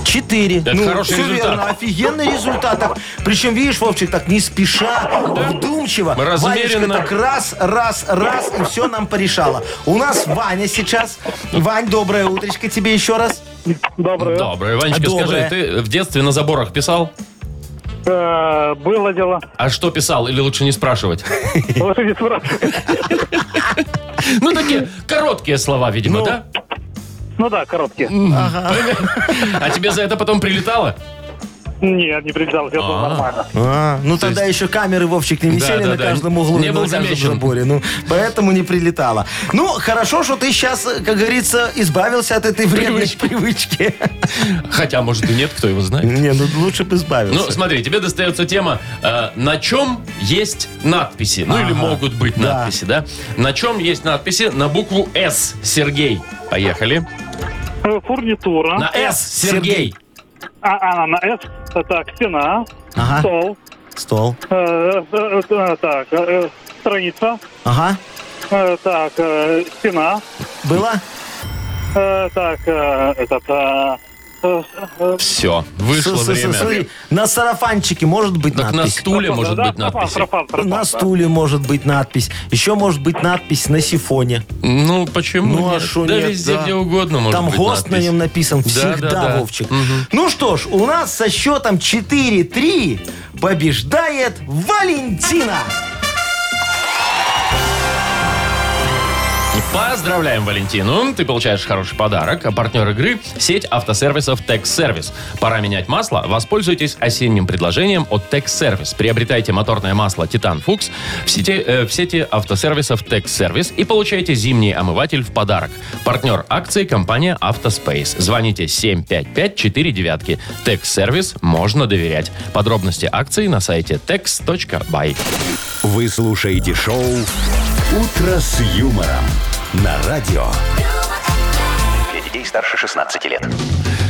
Четыре. Это ну, хороший всё результат. верно, офигенный результат. Так, причем, видишь, Вовчик, так не спеша, вдумчиво. Размеренно. Ванечка так раз, раз, раз, и все нам порешала. У нас Ваня сейчас. Вань, доброе утречко тебе еще раз. Доброе. Доброе. Ванечка, Доброе. скажи, ты в детстве на заборах писал? Э, было дело. А что писал? Или лучше не спрашивать? Лучше не спрашивать. Ну, такие короткие слова, видимо, Ну. да? Ну да, короткие. А тебе за это потом прилетало? Нет, не прилетал, все было А. нормально. А, ну тогда еще камеры, Вовчик, не висели на каждом углу Не и был на каждом замечен. заборе. Ну, поэтому не прилетало. Ну, хорошо, что ты сейчас, как говорится, избавился от этой вредной привычки. Хотя, может, и нет, кто его знает. Не, ну лучше бы избавился. Ну, смотри, тебе достается тема, э, на чем есть надписи. Ну, или могут быть Да. надписи, да? На чем есть надписи на букву «С». Сергей. Поехали. Э, Фурнитура. На «С». Сергей. А, а, на э, Так, стена. Ага. Стол. Стол. э, э, э, Так, э, страница. Ага. э, Так, э, стена. Было? э, Так, э, этот... э, Все, вышло С- время. Смотри, на сарафанчике может быть Так на стуле может быть надпись. На стуле может быть надпись. Еще может быть надпись на сифоне. Ну, почему Ну, а нет? шо Да нет, везде, да. где угодно может Там быть ГОСТ на нем написан Да, всегда, да, да. Вовчик. Ну что ж, у нас со счетом 4-3 побеждает Валентина. Поздравляем, Валентину. Ты получаешь хороший подарок. А партнер игры – сеть автосервисов «Текс-сервис». Пора менять масло? Воспользуйтесь осенним предложением от «Текс-сервис». Приобретайте моторное масло «Титан Фукс» в сети, э, в сети автосервисов «Текс-сервис» и получайте зимний омыватель в подарок. Партнер акции – компания «Автоспейс». Звоните 755-49. «Текс-сервис» можно доверять. Подробности акции на сайте tex.by. Вы слушаете шоу «Утро с юмором» на радио. Для детей старше 16 лет.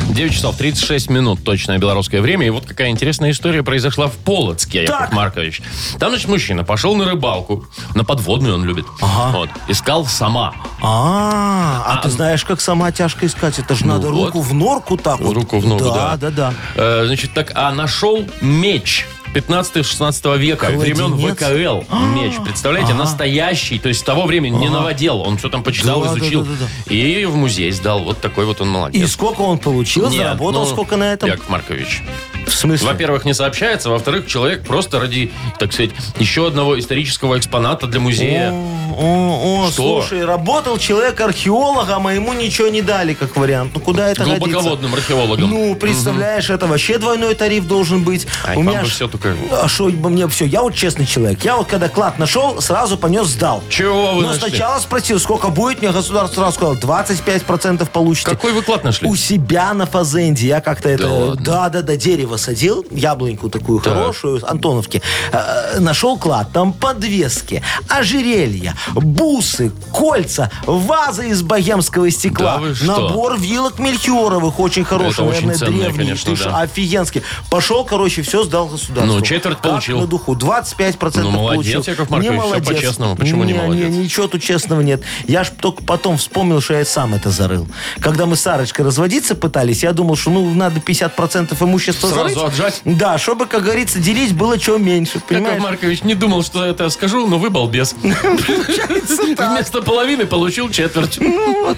9 часов 36 минут, точное белорусское время. И вот какая интересная история произошла в Полоцке, Яков Так. Маркович. Там, значит, мужчина пошел на рыбалку. На подводную он любит. Вот. Искал сама. А, а, А, ты знаешь, как сама тяжко искать? Это же надо вот. руку в норку так вот. Руку в ногу, да. Да, да, да. Э, значит, так, а нашел меч 15-16 века, времен ВКЛ меч. Представляете, настоящий, то есть с того времени не новодел. Он все там почитал, изучил. И в музей сдал. Вот такой вот он И молодец. сколько он получил? Заработал ну, сколько на этом? Яков Маркович. В смысле? Во-первых, не сообщается. Во-вторых, человек просто ради, так сказать, еще одного исторического экспоната для музея. О, о, Что? слушай, работал человек археологом, а ему ничего не дали, как вариант. Ну, куда это годится? Глубоководным археологом. Ну, представляешь, это вообще двойной тариф должен быть. Ай, У вам меня бы ж- все только... А что мне все? Я вот честный человек. Я вот когда клад нашел, сразу понес, сдал. Чего вы Но нашли? сначала спросил, сколько будет, мне государство сразу сказал, 25% получите. Какой вы клад нашли? У себя на фазенде. Я как-то это... ладно? Да, да, да, дерево садил, яблоньку такую хорошую, Антоновки. Э, нашел клад, там подвески, ожерелья, бусы, кольца, вазы из богемского стекла, Да набор вилок мельхиоровых, очень хороший, очень наверное, ценное, древний. конечно, Ты да. офигенский. Пошел, короче, все сдал государству. Ну, четверть Как получил. на духу. 25% Ну, молодец, получил. Яков Маркович, Не молодец. по-честному. Почему не молодец? ничего тут честного нет. Я ж только потом вспомнил, что я сам это зарыл. Когда мы с Сарочкой разводиться пытались, я думал, что ну надо 50% имущества Сразу зарыть. отжать? Да, чтобы, как говорится, делить было чего меньше. Яков Понимаешь? Маркович не думал, что это скажу, но вы балбес. Вместо половины получил четверть. Да,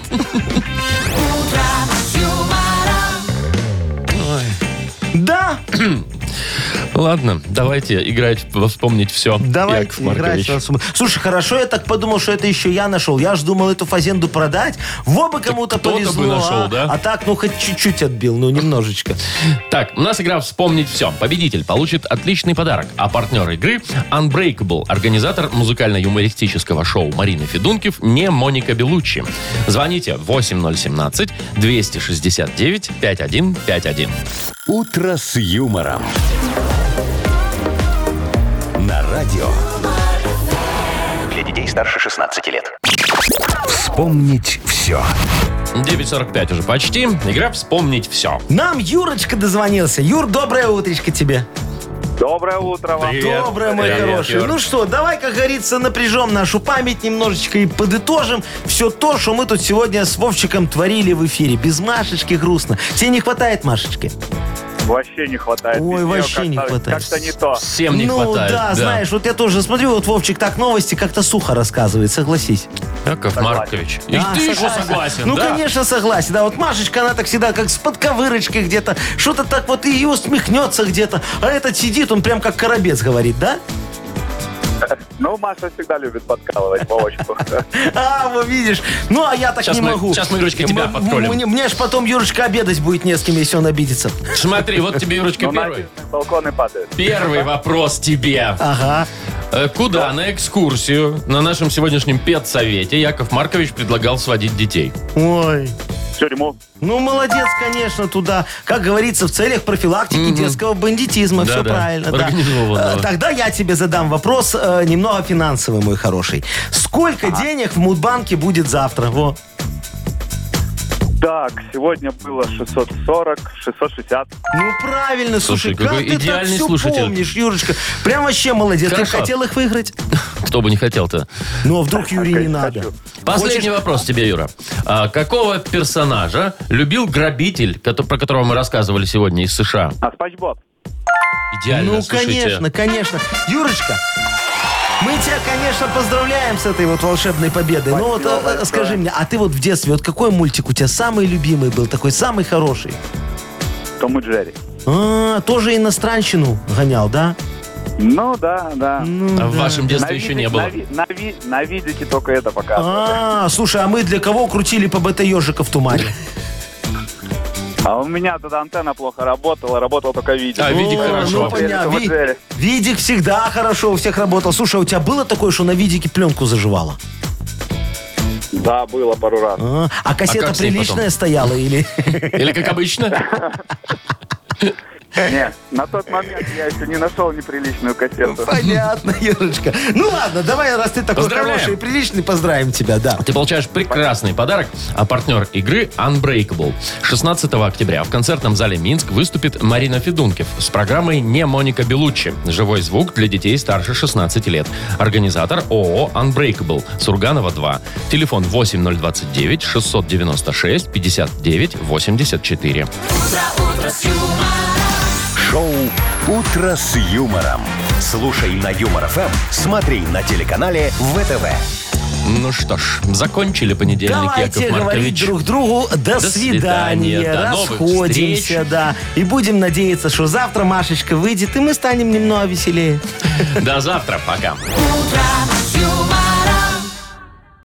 Ладно, давайте играть, вспомнить все. давайте Яков играть. Маркович. в сумму. Слушай, хорошо, я так подумал, что это еще я нашел. Я же думал эту фазенду продать. Во бы кому-то кто-то бы повезло. нашел, а. да? А так, ну, хоть чуть-чуть отбил, ну, немножечко. Так, у нас игра «Вспомнить все». Победитель получит отличный подарок. А партнер игры Unbreakable, организатор музыкально-юмористического шоу Марины Федункив, не Моника Белуччи. Звоните 8017-269-5151. «Утро с юмором». Радио. Для детей старше 16 лет. Вспомнить все. 9.45 уже почти. Игра «Вспомнить все». Нам Юрочка дозвонился. Юр, доброе утречко тебе. Доброе утро вам. Привет. Доброе, мой Привет, хороший. Юр. Ну что, давай, как говорится, напряжем нашу память немножечко и подытожим все то, что мы тут сегодня с Вовчиком творили в эфире. Без Машечки грустно. Тебе не хватает Машечки? Вообще не хватает. Ой, Без вообще не хватает. Как-то не то. Всем не ну хватает. да, знаешь, вот я тоже смотрю, вот Вовчик так новости как-то сухо рассказывает, согласись. Яков Согласен. Маркович. И А, ты еще согласен, Ну, да? конечно, согласен. Да, вот Машечка, она так всегда как с подковырочкой где-то, что-то так вот и усмехнется где-то. А этот сидит, он прям как коробец говорит, да? Ну, Маша всегда любит подкалывать по очку. А, вот видишь. Ну, а я так Сейчас не мы- могу. сейчас мы, Юрочка, тебя М- подколем. Мне, мне ж потом, Юрочка, обедать будет не с кем, если он обидится. Смотри, вот тебе, Юрочка, Ну, на первый. балконы падают. Первый вопрос тебе. Ага. Э, Куда на экскурсию на нашем сегодняшнем педсовете Яков Маркович предлагал сводить детей? Ой. Тюрьму. Ну, молодец, конечно, туда. Как говорится, в целях профилактики детского бандитизма. Все Да-да. правильно. да. Организованного. Э, Тогда я тебе задам вопрос э, немного финансовый, мой хороший. Сколько денег в Мудбанке будет завтра? Во. Так, сегодня было 640, 660. Ну, правильно, слушай, Слушай, какой как ты так все слушатель. помнишь, Юрочка? Прям вообще молодец. Ты Хорошо. хотел их выиграть? Кто бы не хотел-то. Ну, а вдруг Юрий не надо? Последний вопрос тебе, Юра. А какого персонажа любил грабитель, про которого мы рассказывали сегодня из США? А Спанч Боб? Идеально, Ну, слушайте. конечно, конечно. Юрочка, мы тебя, конечно, поздравляем с этой вот волшебной победой. Но вот э, э, скажи мне, а ты вот в детстве, вот какой мультик у тебя самый любимый был, такой самый хороший? Том и Джерри. А, тоже иностранщину гонял, да? Ну, да, да. Ну, А в да. вашем детстве еще не было. На, ви- на ви- на видике только это показывали. А, слушай, а мы для кого крутили по БТ ежика в тумане? А у меня тогда антенна плохо работала, работал только видик. А, видик О, хорошо. Ну, понятно. Ви-. Видик всегда хорошо у всех работал. Слушай, а у тебя было такое, что на видике пленку заживало? Да, было пару раз. А, а кассета как с ней приличная потом? стояла или... Или как обычно? Нет, на тот момент я еще не нашел неприличную кассету. Понятно, Юрочка. Ну ладно, давай, раз ты такой Поздравляем. хороший и приличный, поздравим тебя, да. Ты получаешь прекрасный подарок, а партнер игры Unbreakable. 16 октября в концертном зале Минск выступит Марина Федункив с программой «Не Моника Белуччи». Живой звук для детей старше 16 лет. Организатор ООО Unbreakable. Сурганова 2. Телефон 8029 696 59 84. Шоу «Утро с юмором». Слушай на Юмор ФМ, смотри на телеканале ВТВ. Ну что ж, закончили понедельник, Давайте Яков говорить Маркович. друг другу до, До свидания, свидания, до новых расходимся, встреч. да. И будем надеяться, что завтра Машечка выйдет, и мы станем немного веселее. До завтра, пока. Утро с юмором.